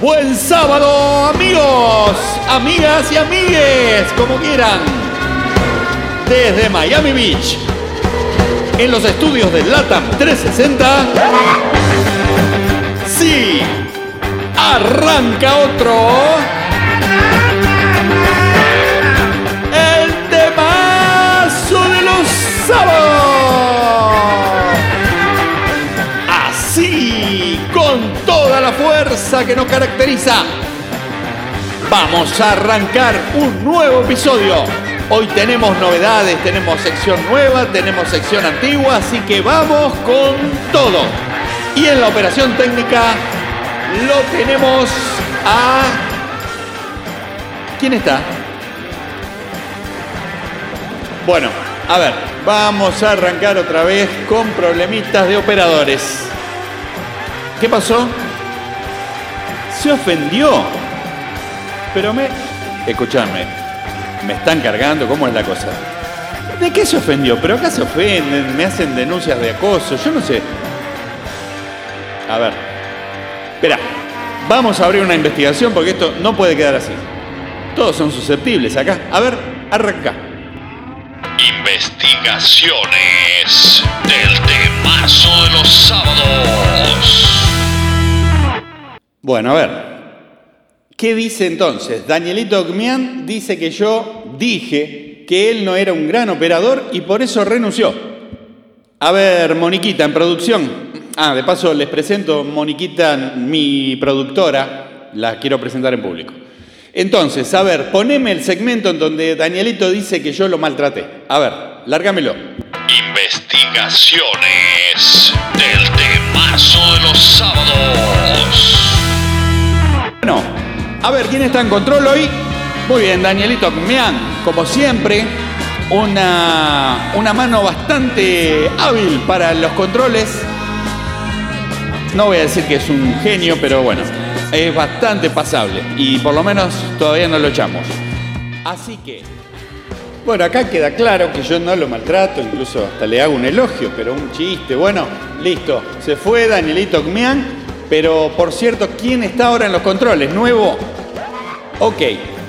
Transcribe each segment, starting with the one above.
Buen sábado, amigos, amigas y amigues, como quieran. Desde Miami Beach, en los estudios de LATAM 360. Sí, arranca otro. El temazo de los sábados. Toda la fuerza que nos caracteriza. Vamos a arrancar un nuevo episodio. Hoy tenemos novedades, tenemos sección nueva, tenemos sección antigua, así que vamos con todo. Y en la operación técnica lo tenemos a... ¿Quién está? Bueno, a ver, vamos a arrancar otra vez con problemitas de operadores. ¿Qué pasó? Se ofendió. Pero me... Escuchadme, me están cargando, ¿cómo es la cosa? ¿De qué se ofendió? Pero acá se ofenden, me hacen denuncias de acoso, yo no sé. A ver, espera, vamos a abrir una investigación porque esto no puede quedar así. Todos son susceptibles acá. A ver, arranca. Investigaciones del temazo de los sábados. Bueno, a ver. ¿Qué dice entonces? Danielito Ogmian dice que yo dije que él no era un gran operador y por eso renunció. A ver, Moniquita, en producción. Ah, de paso les presento, Moniquita, mi productora, la quiero presentar en público. Entonces, a ver, poneme el segmento en donde Danielito dice que yo lo maltraté. A ver, lárgamelo. Investigaciones del a ver, ¿quién está en control hoy? Muy bien, Danielito Mian, como siempre, una, una mano bastante hábil para los controles. No voy a decir que es un genio, pero bueno, es bastante pasable y por lo menos todavía no lo echamos. Así que, bueno, acá queda claro que yo no lo maltrato, incluso hasta le hago un elogio, pero un chiste. Bueno, listo, se fue Danielito Mian, pero por cierto, ¿quién está ahora en los controles? ¿Nuevo? Ok,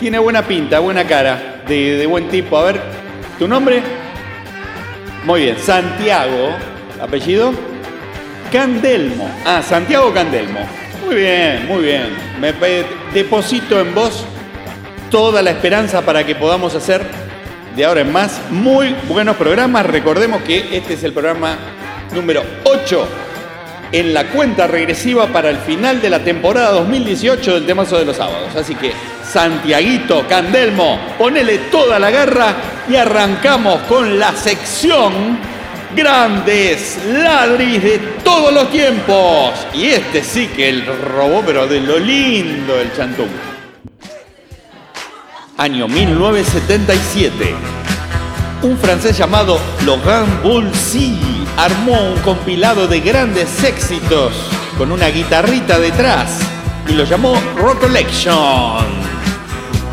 tiene buena pinta, buena cara, de, buen tipo. A ver, ¿tu nombre? Muy bien, Santiago, apellido. Candelmo. Ah, Santiago Candelmo. Muy bien, muy bien. Me deposito en vos toda la esperanza para que podamos hacer de ahora en más muy buenos programas. Recordemos que este es el programa número 8 en la cuenta regresiva para el final de la temporada 2018 del Temazo de los Sábados. Así que, Santiaguito, Candelmo, ponele toda la garra y arrancamos con la sección Grandes Ladris de todos los tiempos. Y este sí que el robó, pero de lo lindo el chantung. Año 1977. Un francés llamado Laurent Boulsy armó un compilado de grandes éxitos con una guitarrita detrás y lo llamó Rock Collection.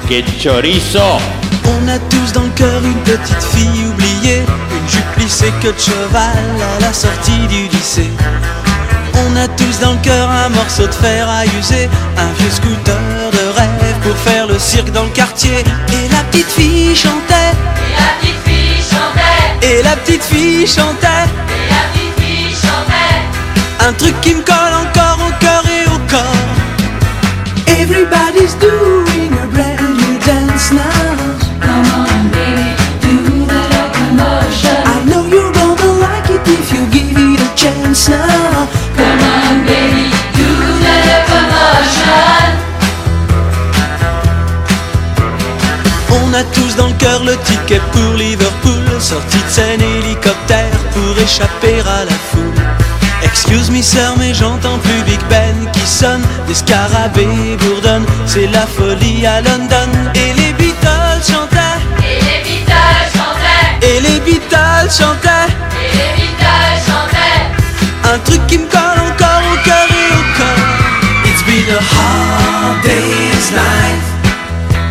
¡Qué chorizo! On a tous dans le cœur une petite fille oubliée, une jupe plissée que de cheval à la sortie du lycée. On a tous dans le cœur un morceau de fer à user, un vieux scooter de rêve pour faire le cirque dans le quartier. Et la petite fille chantait, Et la petite fille chantait, et la petite fille chantait, et la petite fille chantait. un truc qui me colle encore au cœur et au corps. Everybody's doing a brand new dance now. Come on, baby, do the locomotion. I know you're gonna like it if you give it a chance now. Come on, baby, do the locomotion. On a tous dans le cœur le ticket pour scène hélicoptère pour échapper à la foule. Excuse me sir, mais j'entends plus Big Ben qui sonne, des scarabées bourdonnent, c'est la folie à London. Et les Beatles chantaient, Et les Beatles chantaient, et les Beatles chantaient, et les Beatles chantaient. un truc qui me colle encore au cœur et au corps. It's been a hard day's night,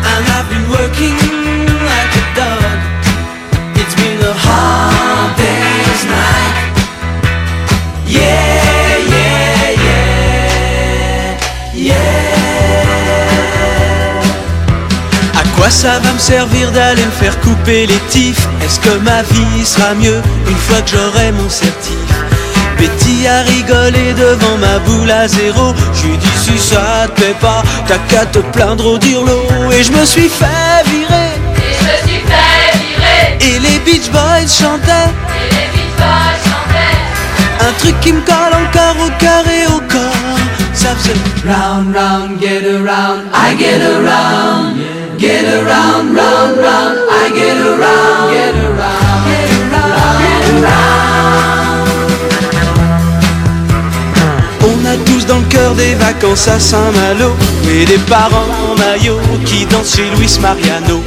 and I've been working ça va me servir d'aller me faire couper les tifs Est-ce que ma vie sera mieux une fois que j'aurai mon certif? Betty a rigolé devant ma boule à zéro. Je lui dis si ça te plaît pas T'as qu'à te plaindre au dirlo. Et je me suis fait virer. Et je me suis fait virer. Et les Beach Boys chantaient. Et les Beach Boys chantaient. Un truc qui me colle encore au cœur et au corps. Ça faisait Round, round, get around, I get around. Get around, round, round, I get around. Get around, get around, get around. On a tous dans le cœur des vacances à Saint-Malo. Et des parents en maillot qui dansent chez Luis Mariano.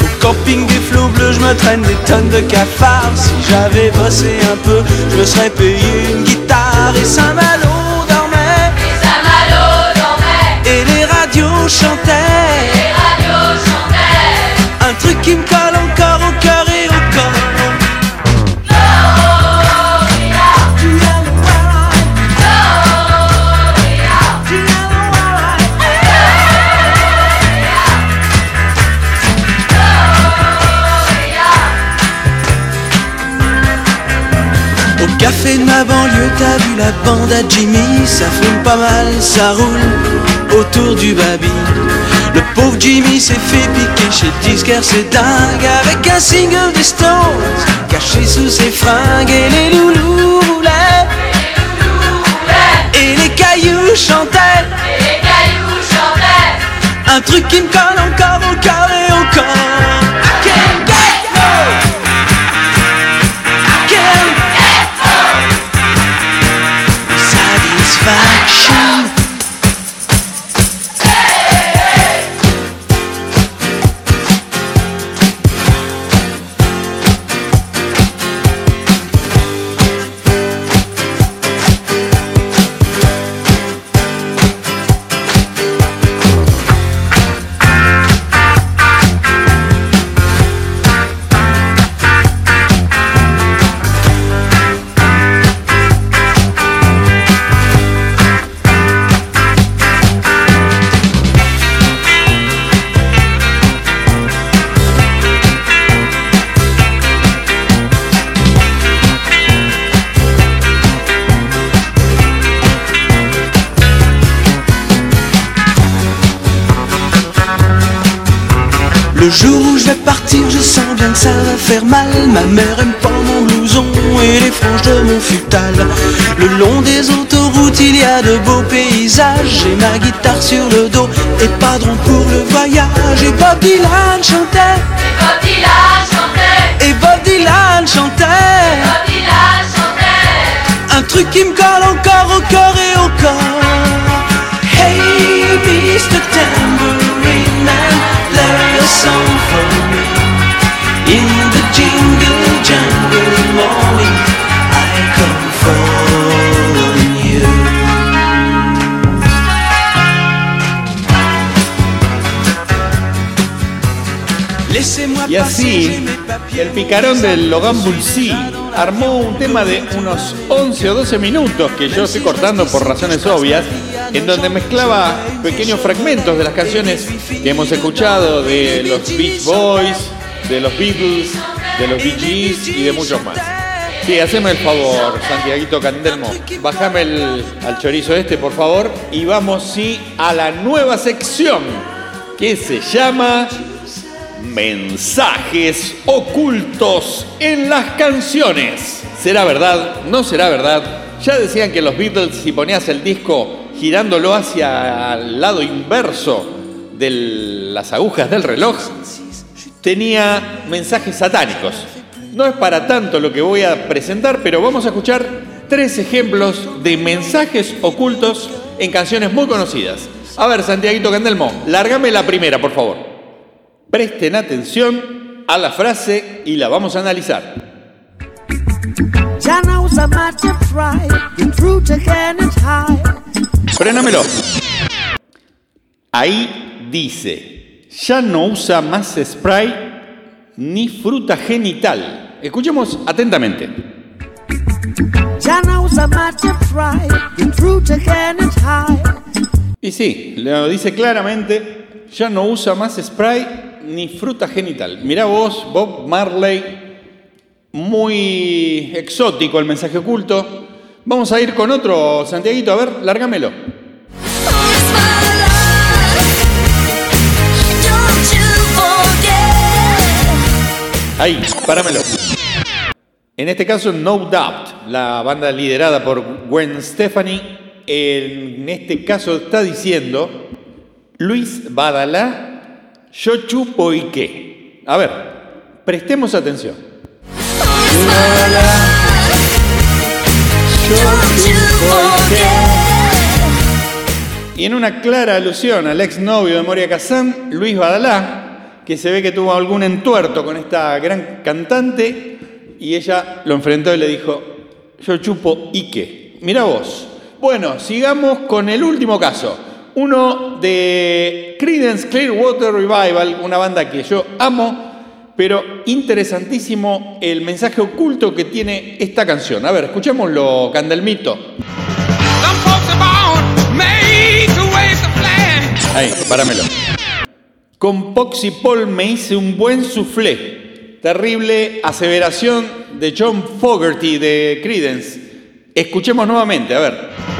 Au camping des flots bleus, je me traîne des tonnes de cafards. Si j'avais bossé un peu, je me serais payé une guitare. Et Saint-Malo dormait, Et Saint-Malo dormait. Et les radios chantaient qui me colle encore au cœur et corps. Au café de ma banlieue, t'as vu la bande à Jimmy Ça fume pas mal, ça roule autour du baby pauvre Jimmy s'est fait piquer chez disquaire, c'est dingue Avec un single des Stones Caché sous ses fringues Et les loulous roulaient Et les cailloux chantaient. Et les cailloux chantaient. Un truc qui me colle encore au cœur et au corps Le jour où je vais partir, je sens bien que ça va faire mal. Ma mère aime pas mon blouson et les franges de mon futal. Le long des autoroutes, il y a de beaux paysages. J'ai ma guitare sur le dos et padron pour le voyage. Et Bob Dylan chantait, Et Bob Dylan chantait et Bob Dylan chantait. Bob Dylan chantait Un truc qui me colle encore au cœur et au corps. Song for me. In the jingle jungle morning, I come for you. Laissez-moi passer, el picarón del Logan Bulsi armó un tema de unos 11 o 12 minutos que yo estoy cortando por razones obvias, en donde mezclaba pequeños fragmentos de las canciones que hemos escuchado de los Beach Boys, de los Beatles, de los Bee Gees y de muchos más. Sí, haceme el favor, Santiaguito Candelmo. Bájame el, al chorizo este, por favor. Y vamos, sí, a la nueva sección que se llama Mensajes ocultos en las canciones. ¿Será verdad? ¿No será verdad? Ya decían que los Beatles, si ponías el disco girándolo hacia el lado inverso de las agujas del reloj, tenía mensajes satánicos. No es para tanto lo que voy a presentar, pero vamos a escuchar tres ejemplos de mensajes ocultos en canciones muy conocidas. A ver, Santiaguito Candelmo, lárgame la primera, por favor. Presten atención a la frase y la vamos a analizar. Frénamelo. Ahí dice, ya no usa más spray ni fruta genital. Escuchemos atentamente. Y sí, lo dice claramente, ya no usa más spray ni fruta genital. Mirá vos, Bob Marley, muy exótico el mensaje oculto. Vamos a ir con otro, Santiaguito, a ver, lárgamelo. Ahí, páramelo. En este caso, No Doubt, la banda liderada por Gwen Stefani, en este caso está diciendo Luis Badalá, yo chupo y qué. A ver, prestemos atención. Y en una clara alusión al exnovio de Moria Kazan, Luis Badalá, que se ve que tuvo algún entuerto con esta gran cantante, y ella lo enfrentó y le dijo, yo chupo y qué. Mira vos. Bueno, sigamos con el último caso. Uno de Creedence Clearwater Revival, una banda que yo amo, pero interesantísimo el mensaje oculto que tiene esta canción. A ver, escuchémoslo, Candelmito. Ahí, páramelo. Con Poxy Paul me hice un buen soufflé. Terrible aseveración de John Fogerty de Creedence. Escuchemos nuevamente, a ver.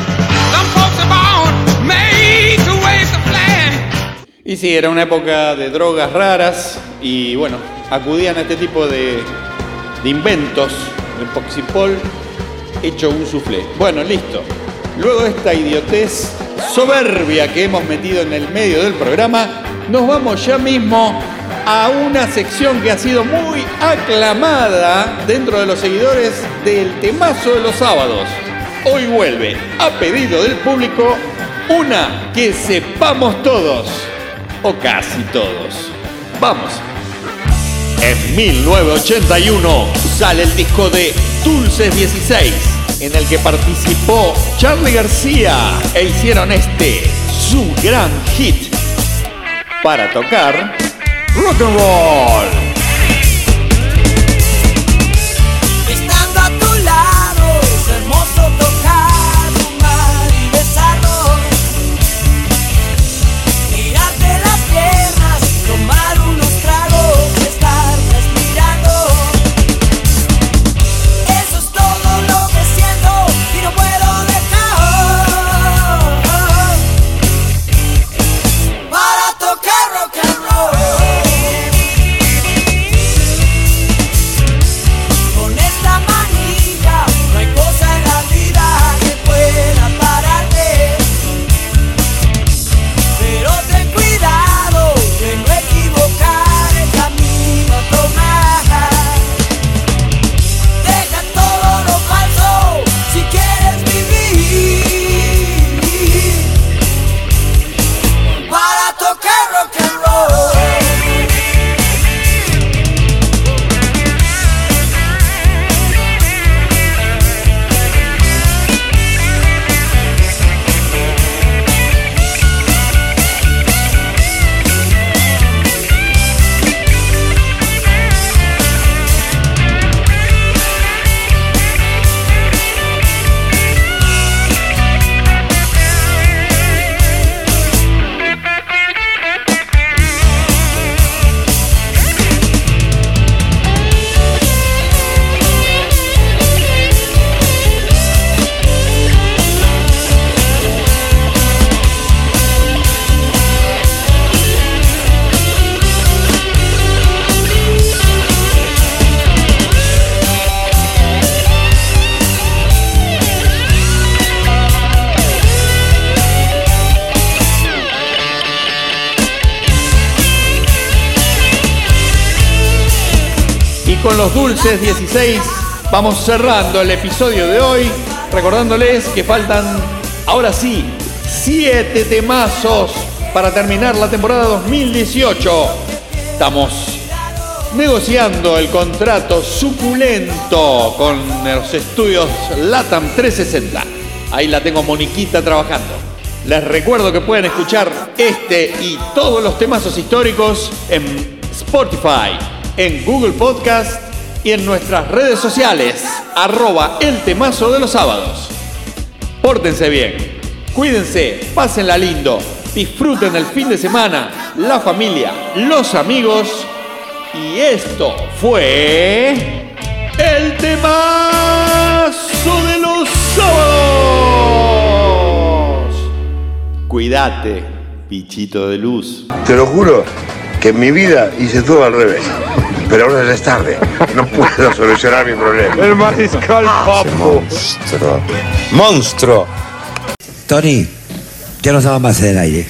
Y sí, era una época de drogas raras y bueno, acudían a este tipo de, de inventos de Poxipol hecho un soufflé. Bueno, listo. Luego de esta idiotez soberbia que hemos metido en el medio del programa, nos vamos ya mismo a una sección que ha sido muy aclamada dentro de los seguidores del temazo de los sábados. Hoy vuelve, a pedido del público, una que sepamos todos, o casi todos. Vamos. En 1981 sale el disco de Dulces 16, en el que participó Charlie García e hicieron este, su gran hit, para tocar rock and roll. Los dulces 16 vamos cerrando el episodio de hoy, recordándoles que faltan, ahora sí, 7 temazos para terminar la temporada 2018. Estamos negociando el contrato suculento con los estudios LATAM 360. Ahí la tengo Moniquita trabajando. Les recuerdo que pueden escuchar este y todos los temazos históricos en Spotify, en Google Podcast y en nuestras redes sociales, arroba el temazo de los sábados. Pórtense bien, cuídense, pásenla lindo disfruten el fin de semana, la familia, los amigos. Y esto fue el temazo de los sábados. Cuídate, bichito de luz. Te lo juro que en mi vida hice todo al revés. Pero ahora ya es tarde. No puedo solucionar mi problema. El mariscal Papo. Monstruo. Monstruo. Tony, ya no estaba más en el aire.